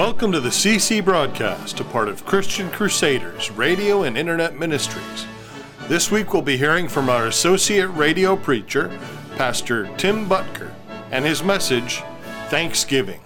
Welcome to the CC broadcast, a part of Christian Crusaders radio and internet ministries. This week we'll be hearing from our associate radio preacher, Pastor Tim Boettger, and his message, Thanksgiving.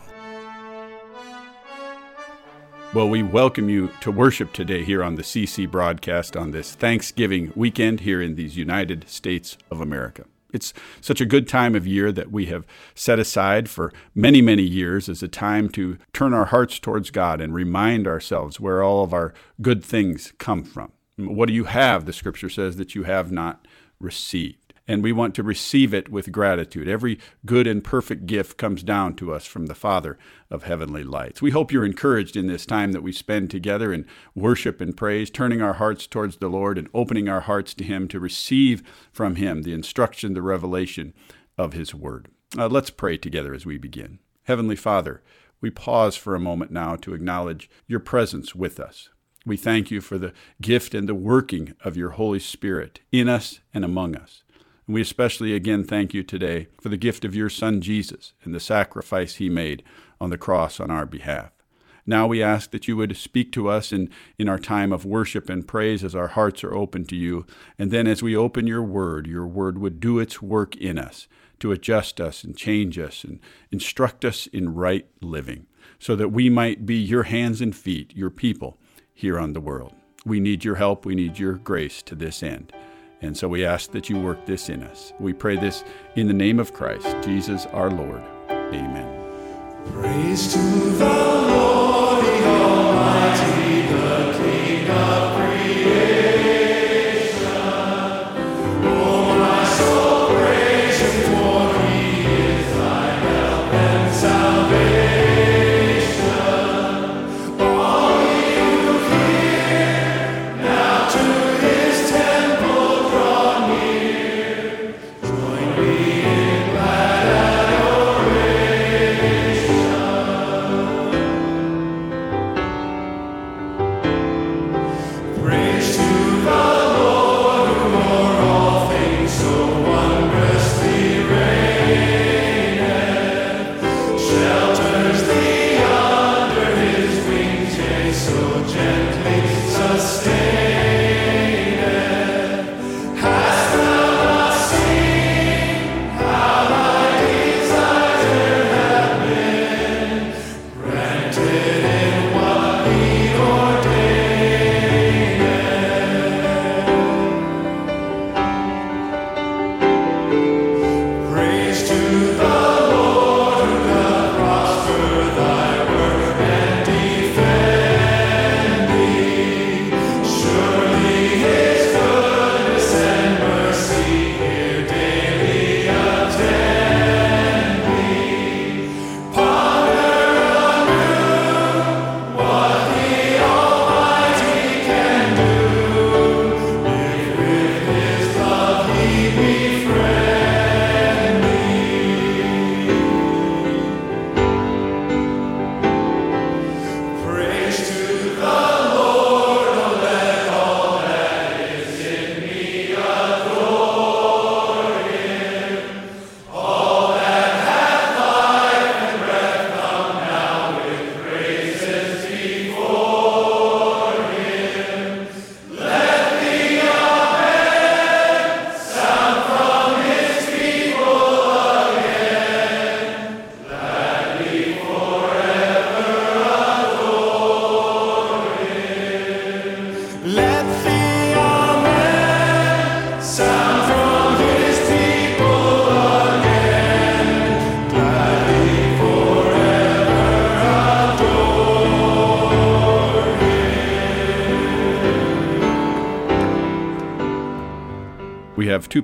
Well, we welcome you to worship today here on the CC broadcast on this Thanksgiving weekend here in these United States of America. It's such a good time of year that we have set aside for many, many years as a time to turn our hearts towards God and remind ourselves where all of our good things come from. What do you have? The scripture says that you have not received and we want to receive it with gratitude. Every good and perfect gift comes down to us from the Father of heavenly lights. We hope you're encouraged in this time that we spend together in worship and praise, turning our hearts towards the Lord and opening our hearts to Him to receive from Him the instruction, the revelation of His Word. Uh, let's pray together as we begin. Heavenly Father, we pause for a moment now to acknowledge your presence with us. We thank you for the gift and the working of your Holy Spirit in us and among us. And we especially again thank you today for the gift of your Son Jesus and the sacrifice he made on the cross on our behalf. Now we ask that you would speak to us in, in our time of worship and praise as our hearts are open to you. And then as we open your word, your word would do its work in us to adjust us and change us and instruct us in right living so that we might be your hands and feet, your people here on the world. We need your help. We need your grace to this end. And so we ask that you work this in us. We pray this in the name of Christ, Jesus our Lord. Amen. Praise to the Lord,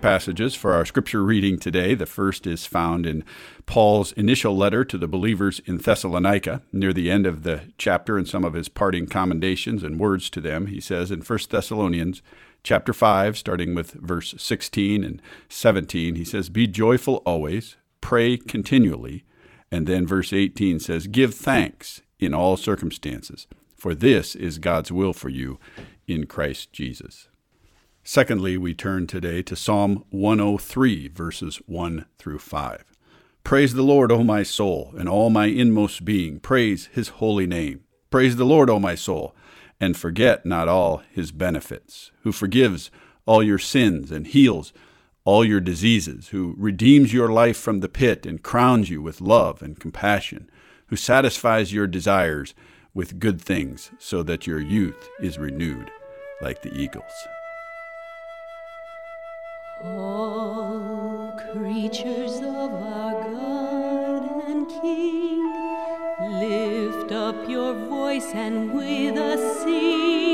passages for our scripture reading today. The first is found in Paul's initial letter to the believers in Thessalonica, near the end of the chapter, and some of his parting commendations and words to them. He says in 1 Thessalonians chapter 5, starting with verse 16 and 17, he says, Be joyful always, pray continually. And then verse 18 says, Give thanks in all circumstances, for this is God's will for you in Christ Jesus. Secondly, we turn today to Psalm 103, verses 1 through 5. Praise the Lord, O my soul, and all my inmost being. Praise his holy name. Praise the Lord, O my soul, and forget not all his benefits, who forgives all your sins and heals all your diseases, who redeems your life from the pit and crowns you with love and compassion, who satisfies your desires with good things, so that your youth is renewed like the eagles. All creatures of our God and King, lift up your voice and with us sing.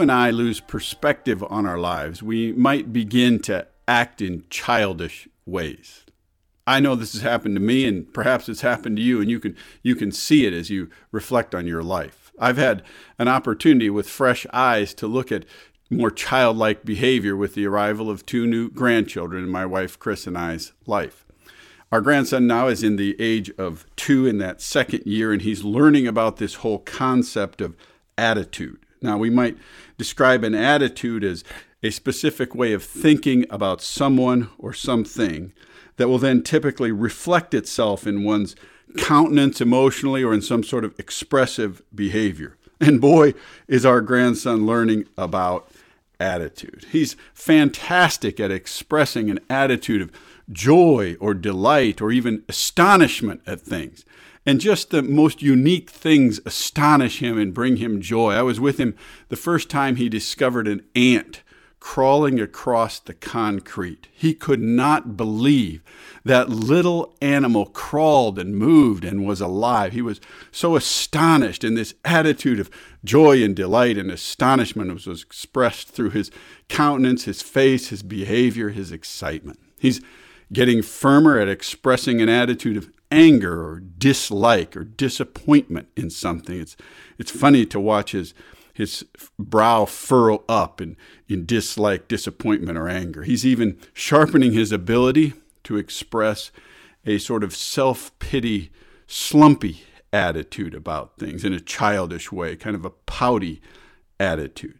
And I lose perspective on our lives, we might begin to act in childish ways. I know this has happened to me and perhaps it's happened to you and you can you can see it as you reflect on your life. I've had an opportunity with fresh eyes to look at more childlike behavior with the arrival of two new grandchildren in my wife Chris and I's life. Our grandson now is in the age of 2 in that second year and he's learning about this whole concept of attitude. Now, we might describe an attitude as a specific way of thinking about someone or something that will then typically reflect itself in one's countenance emotionally or in some sort of expressive behavior. And boy, is our grandson learning about attitude. He's fantastic at expressing an attitude of joy or delight or even astonishment at things. And just the most unique things astonish him and bring him joy. I was with him the first time he discovered an ant crawling across the concrete. He could not believe that little animal crawled and moved and was alive. He was so astonished, and this attitude of joy and delight and astonishment was expressed through his countenance, his face, his behavior, his excitement. He's getting firmer at expressing an attitude of anger or dislike or disappointment in something. It's it's funny to watch his his brow furrow up in, in dislike, disappointment, or anger. He's even sharpening his ability to express a sort of self pity, slumpy attitude about things in a childish way, kind of a pouty attitude.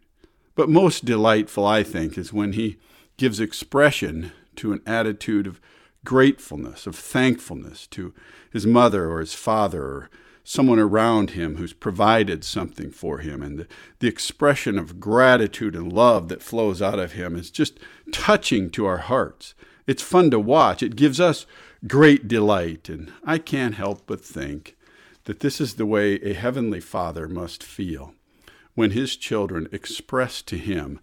But most delightful, I think, is when he gives expression to an attitude of gratefulness, of thankfulness to his mother or his father or someone around him who's provided something for him. And the, the expression of gratitude and love that flows out of him is just touching to our hearts. It's fun to watch. It gives us great delight. And I can't help but think that this is the way a heavenly father must feel when his children express to him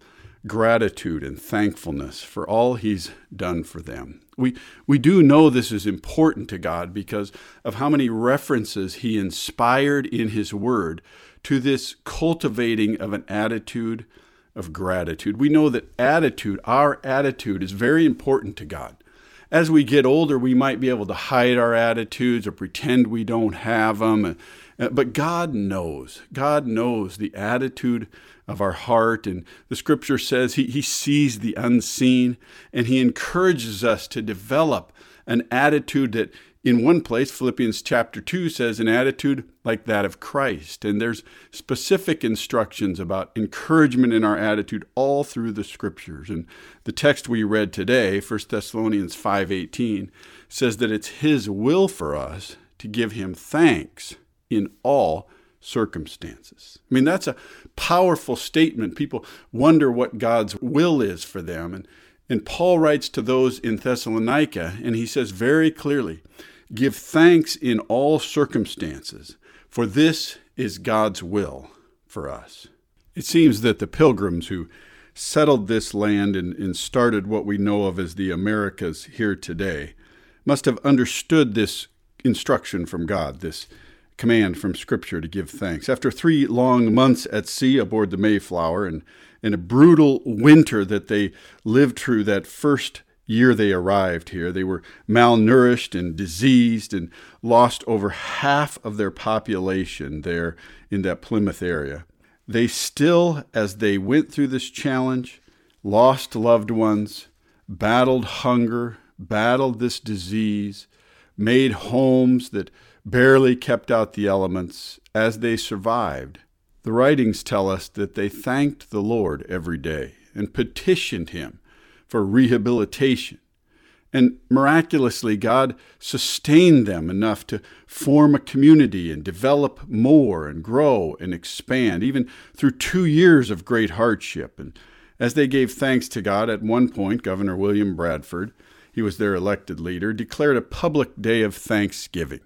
gratitude and thankfulness for all he's done for them. We, we do know this is important to God because of how many references he inspired in his word to this cultivating of an attitude of gratitude. We know that attitude, our attitude, is very important to God. As we get older, we might be able to hide our attitudes or pretend we don't have them. Uh, but God knows. God knows the attitude of our heart. And the scripture says he, he sees the unseen and he encourages us to develop an attitude that in one place, Philippians chapter 2 says, an attitude like that of Christ. And there's specific instructions about encouragement in our attitude all through the scriptures. And the text we read today, 1 Thessalonians 5:18, says that it's his will for us to give him thanks in all circumstances. I mean, that's a powerful statement. People wonder what God's will is for them. And, and Paul writes to those in Thessalonica, and he says very clearly, Give thanks in all circumstances, for this is God's will for us. It seems that the pilgrims who settled this land and, and started what we know of as the Americas here today must have understood this instruction from God, this command from Scripture to give thanks. After three long months at sea aboard the Mayflower and in a brutal winter that they lived through that first year they arrived here, they were malnourished and diseased and lost over half of their population there in that Plymouth area. They still, as they went through this challenge, lost loved ones, battled hunger, battled this disease, made homes that barely kept out the elements as they survived. The writings tell us that they thanked the Lord every day and petitioned Him for rehabilitation. And miraculously, God sustained them enough to form a community and develop more and grow and expand, even through two years of great hardship. And as they gave thanks to God, at one point, Governor William Bradford, he was their elected leader, declared a public day of thanksgiving.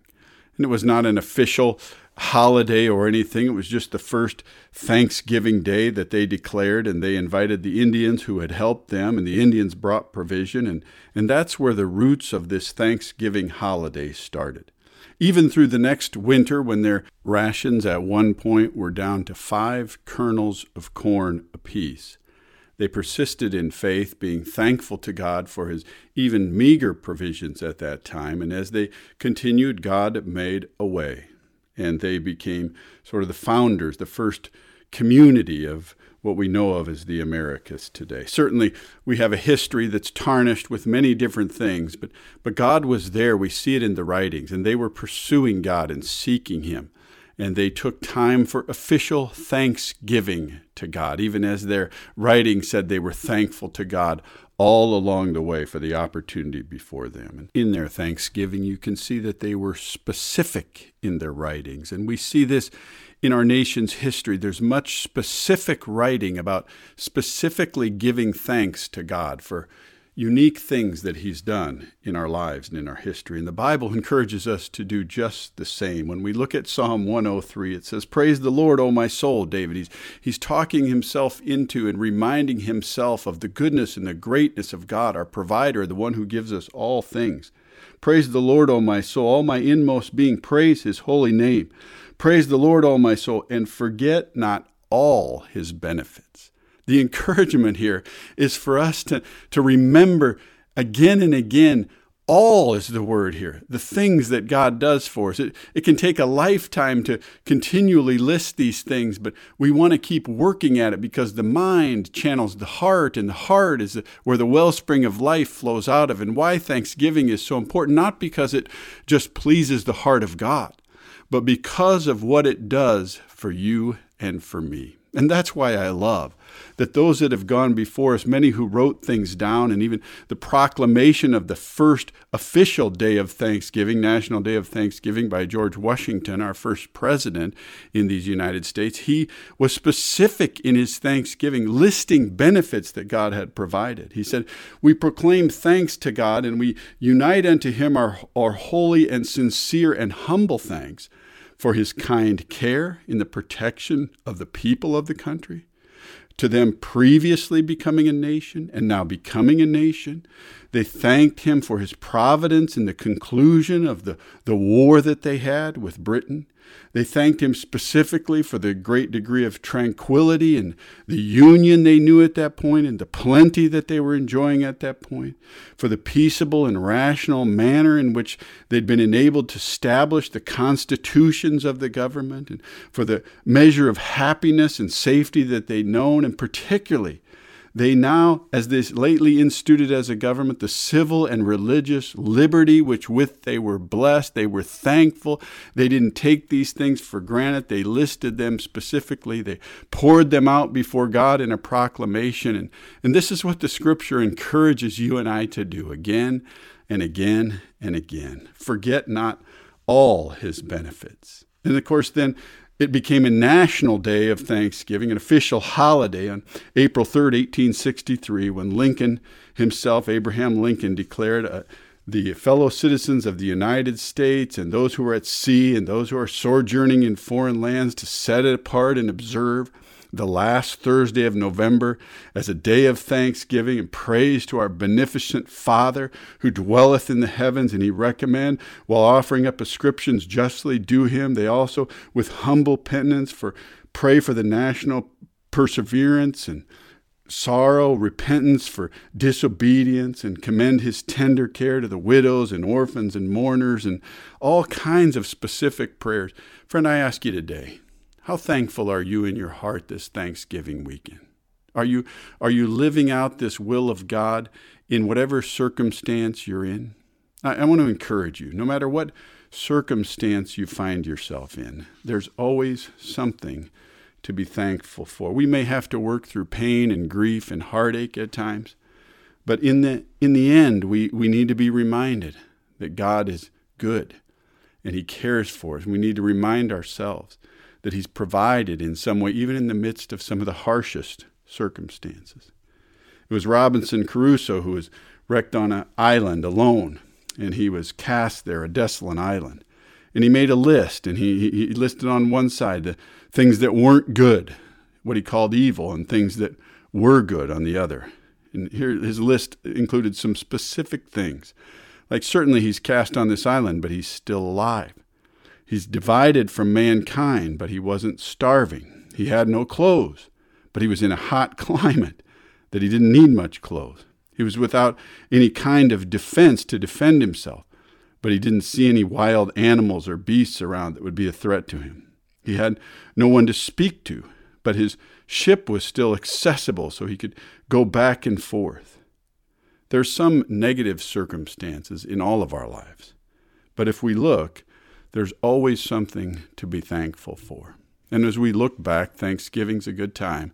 And it was not an official holiday or anything. It was just the first Thanksgiving Day that they declared, and they invited the Indians who had helped them, and the Indians brought provision. And, and that's where the roots of this Thanksgiving holiday started. Even through the next winter, when their rations at one point were down to five kernels of corn apiece, they persisted in faith, being thankful to God for his even meager provisions at that time. And as they continued, God made a way. And they became sort of the founders, the first community of what we know of as the Americas today. Certainly, we have a history that's tarnished with many different things, but, but God was there. We see it in the writings, and they were pursuing God and seeking Him and they took time for official thanksgiving to God, even as their writing said they were thankful to God all along the way for the opportunity before them. And in their thanksgiving, you can see that they were specific in their writings. And we see this in our nation's history. There's much specific writing about specifically giving thanks to God for unique things that He's done in our lives and in our history. And the Bible encourages us to do just the same. When we look at Psalm 103, it says, Praise the Lord, O my soul, David. He's, he's talking himself into and reminding himself of the goodness and the greatness of God, our provider, the one who gives us all things. Praise the Lord, O my soul, all my inmost being, praise his holy name. Praise the Lord, O my soul, and forget not all his benefits the encouragement here is for us to, to remember again and again all is the word here, the things that God does for us. It, it can take a lifetime to continually list these things, but we want to keep working at it because the mind channels the heart, and the heart is where the wellspring of life flows out of. And why Thanksgiving is so important, not because it just pleases the heart of God, but because of what it does for you and for me. And that's why I love that those that have gone before us, many who wrote things down, and even the proclamation of the first official day of Thanksgiving, National Day of Thanksgiving, by George Washington, our first president in these United States, he was specific in his Thanksgiving, listing benefits that God had provided. He said, We proclaim thanks to God, and we unite unto him our, our holy and sincere and humble thanks for his kind care in the protection of the people of the country, to them previously becoming a nation and now becoming a nation. They thanked him for his providence in the conclusion of the, the war that they had with Britain. They thanked him specifically for the great degree of tranquility and the union they knew at that point and the plenty that they were enjoying at that point, for the peaceable and rational manner in which they'd been enabled to establish the constitutions of the government, and for the measure of happiness and safety that they'd known, and particularly they now, as this lately instituted as a government, the civil and religious liberty which with they were blessed, they were thankful. They didn't take these things for granted. They listed them specifically. They poured them out before God in a proclamation. And, and this is what the scripture encourages you and I to do again and again and again. Forget not all his benefits. And of course, then it became a national day of Thanksgiving, an official holiday on April 3, 1863, when Lincoln himself, Abraham Lincoln, declared uh, the fellow citizens of the United States and those who are at sea and those who are sojourning in foreign lands to set it apart and observe the last Thursday of November as a day of thanksgiving and praise to our beneficent Father who dwelleth in the heavens, and he recommend, while offering up ascriptions justly due him, they also, with humble penitence, for pray for the national perseverance and sorrow, repentance for disobedience, and commend his tender care to the widows and orphans and mourners, and all kinds of specific prayers. Friend, I ask you today, how thankful are you in your heart this Thanksgiving weekend? Are you, are you living out this will of God in whatever circumstance you're in? I, I want to encourage you, no matter what circumstance you find yourself in, there's always something to be thankful for. We may have to work through pain and grief and heartache at times, but in the, in the end, we, we need to be reminded that God is good and He cares for us. We need to remind ourselves that He's provided in some way, even in the midst of some of the harshest circumstances. It was Robinson Crusoe who was wrecked on an island alone, and he was cast there, a desolate island. And he made a list, and he, he listed on one side the things that weren't good, what he called evil, and things that were good on the other. And here his list included some specific things. Like certainly he's cast on this island, but he's still alive. He's divided from mankind, but he wasn't starving. He had no clothes, but he was in a hot climate that he didn't need much clothes. He was without any kind of defense to defend himself, but he didn't see any wild animals or beasts around that would be a threat to him. He had no one to speak to, but his ship was still accessible so he could go back and forth. There's some negative circumstances in all of our lives, but if we look, there's always something to be thankful for. And as we look back, Thanksgiving's a good time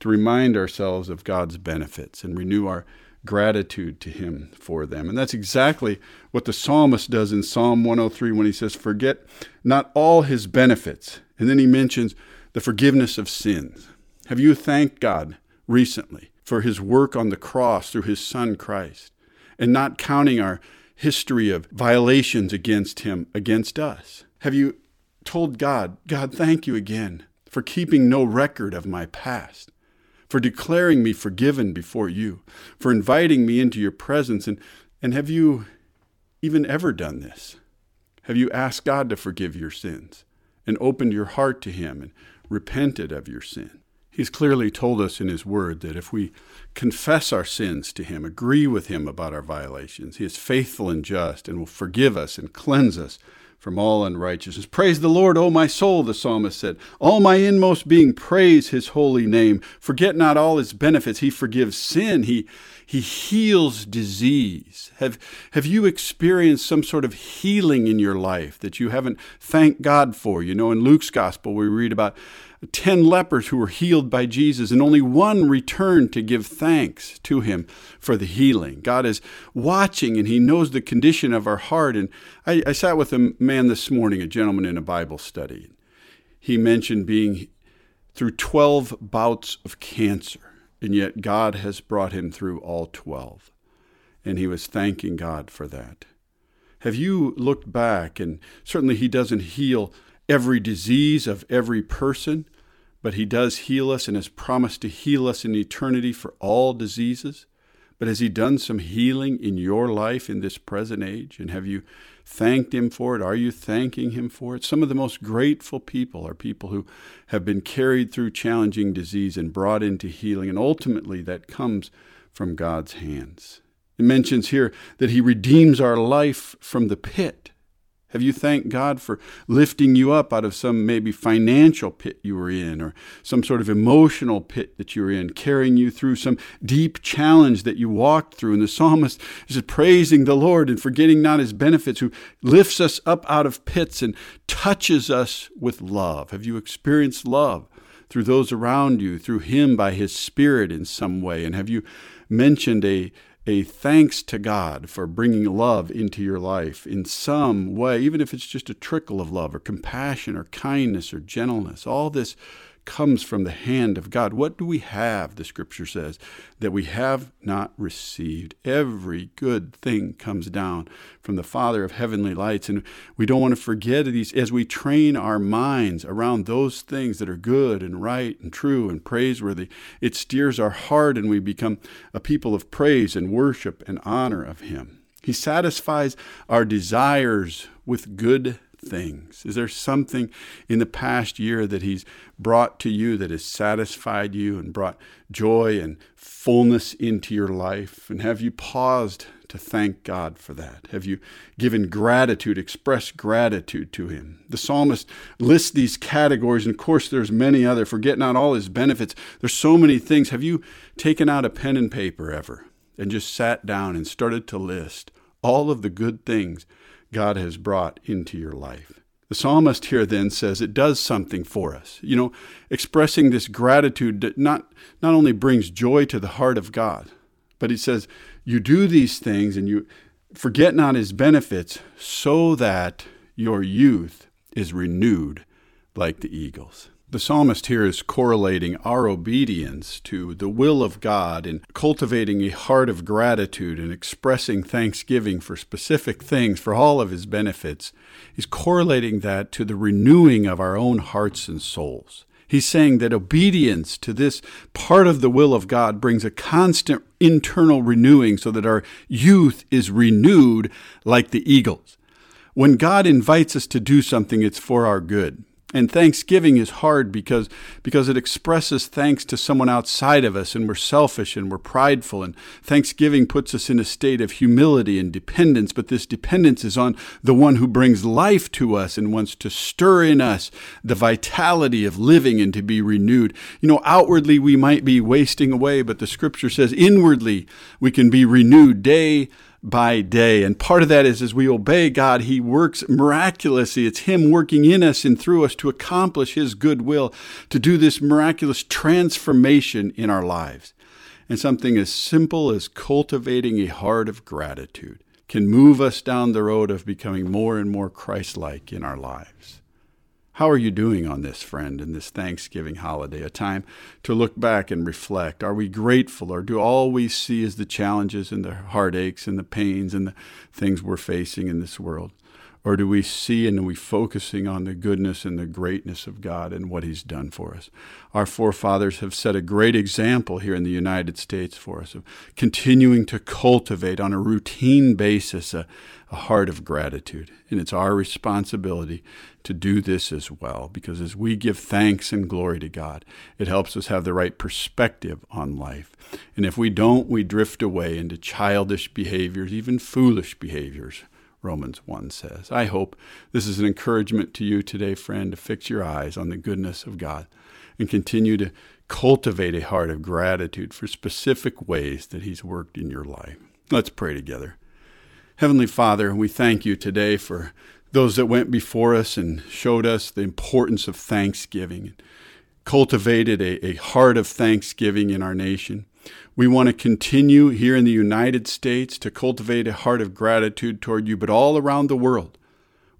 to remind ourselves of God's benefits and renew our gratitude to Him for them. And that's exactly what the psalmist does in Psalm 103 when he says, Forget not all His benefits. And then he mentions the forgiveness of sins. Have you thanked God recently for His work on the cross through His Son Christ and not counting our history of violations against him, against us? Have you told God, God, thank you again for keeping no record of my past, for declaring me forgiven before you, for inviting me into your presence? And, and have you even ever done this? Have you asked God to forgive your sins and opened your heart to Him and repented of your sin? He's clearly told us in His Word that if we confess our sins to Him, agree with Him about our violations, He is faithful and just and will forgive us and cleanse us from all unrighteousness. Praise the Lord, O my soul, the psalmist said. All my inmost being, praise His holy name. Forget not all His benefits. He forgives sin. He he heals disease. Have, have you experienced some sort of healing in your life that you haven't thanked God for? You know, in Luke's gospel, we read about 10 lepers who were healed by Jesus, and only one returned to give thanks to him for the healing. God is watching, and he knows the condition of our heart. And I, I sat with a man this morning, a gentleman in a Bible study. He mentioned being through 12 bouts of cancer and yet God has brought him through all 12. And he was thanking God for that. Have you looked back, and certainly he doesn't heal every disease of every person, but He does heal us and has promised to heal us in eternity for all diseases. But has He done some healing in your life in this present age? And have you thanked Him for it? Are you thanking Him for it? Some of the most grateful people are people who have been carried through challenging disease and brought into healing, and ultimately that comes from God's hands. It mentions here that He redeems our life from the pit. Have you thanked God for lifting you up out of some maybe financial pit you were in, or some sort of emotional pit that you were in, carrying you through some deep challenge that you walked through? And the psalmist is praising the Lord and forgetting not his benefits, who lifts us up out of pits and touches us with love. Have you experienced love through those around you, through him by his Spirit in some way? And have you mentioned a a thanks to God for bringing love into your life in some way, even if it's just a trickle of love or compassion or kindness or gentleness. All this comes from the hand of God. What do we have, the scripture says, that we have not received? Every good thing comes down from the Father of heavenly lights. And we don't want to forget these as we train our minds around those things that are good and right and true and praiseworthy. It steers our heart and we become a people of praise and worship and honor of Him. He satisfies our desires with good things? Is there something in the past year that He's brought to you that has satisfied you and brought joy and fullness into your life? And have you paused to thank God for that? Have you given gratitude, expressed gratitude to Him? The psalmist lists these categories, and of course, there's many other. Forget not all His benefits. There's so many things. Have you taken out a pen and paper ever and just sat down and started to list all of the good things God has brought into your life. The psalmist here then says it does something for us. You know, expressing this gratitude not, not only brings joy to the heart of God, but he says, You do these things and you forget not his benefits so that your youth is renewed like the eagles. The psalmist here is correlating our obedience to the will of God and cultivating a heart of gratitude and expressing thanksgiving for specific things, for all of his benefits. He's correlating that to the renewing of our own hearts and souls. He's saying that obedience to this part of the will of God brings a constant internal renewing so that our youth is renewed like the eagles. When God invites us to do something, it's for our good. And thanksgiving is hard because, because it expresses thanks to someone outside of us, and we're selfish and we're prideful. And thanksgiving puts us in a state of humility and dependence, but this dependence is on the one who brings life to us and wants to stir in us the vitality of living and to be renewed. You know, outwardly we might be wasting away, but the scripture says inwardly we can be renewed day by day. And part of that is as we obey God, He works miraculously. It's Him working in us and through us to accomplish His good will, to do this miraculous transformation in our lives. And something as simple as cultivating a heart of gratitude can move us down the road of becoming more and more Christ like in our lives. How are you doing on this, friend, in this Thanksgiving holiday? A time to look back and reflect. Are we grateful, or do all we see is the challenges and the heartaches and the pains and the things we're facing in this world? Or do we see and are we focusing on the goodness and the greatness of God and what He's done for us? Our forefathers have set a great example here in the United States for us of continuing to cultivate on a routine basis a, a heart of gratitude. And it's our responsibility to do this as well, because as we give thanks and glory to God, it helps us have the right perspective on life. And if we don't, we drift away into childish behaviors, even foolish behaviors. Romans 1 says. I hope this is an encouragement to you today, friend, to fix your eyes on the goodness of God and continue to cultivate a heart of gratitude for specific ways that He's worked in your life. Let's pray together. Heavenly Father, we thank you today for those that went before us and showed us the importance of thanksgiving, and cultivated a, a heart of thanksgiving in our nation. We want to continue here in the United States to cultivate a heart of gratitude toward you, but all around the world.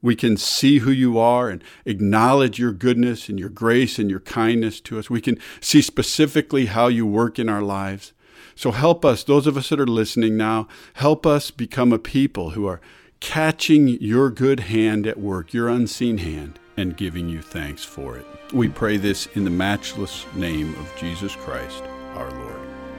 We can see who you are and acknowledge your goodness and your grace and your kindness to us. We can see specifically how you work in our lives. So help us, those of us that are listening now, help us become a people who are catching your good hand at work, your unseen hand, and giving you thanks for it. We pray this in the matchless name of Jesus Christ.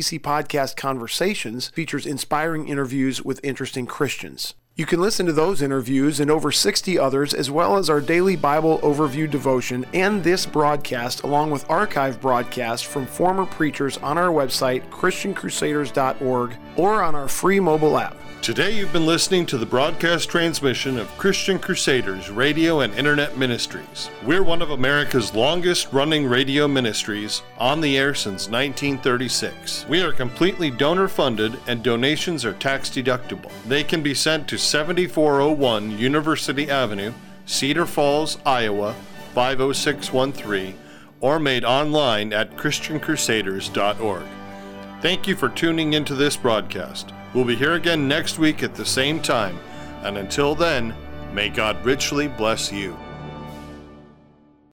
CC Podcast Conversations features inspiring interviews with interesting Christians. You can listen to those interviews and over 60 others, as well as our daily Bible overview devotion and this broadcast, along with archive broadcasts from former preachers on our website, ChristianCrusaders.org, or on our free mobile app. Today you've been listening to the broadcast transmission of Christian Crusaders Radio and Internet Ministries. We're one of America's longest running radio ministries, on the air since 1936. We are completely donor funded and donations are tax deductible. They can be sent to 7401 University Avenue, Cedar Falls, Iowa 50613, or made online at ChristianCrusaders.org. Thank you for tuning into this broadcast. We'll be here again next week at the same time, and until then, may God richly bless you.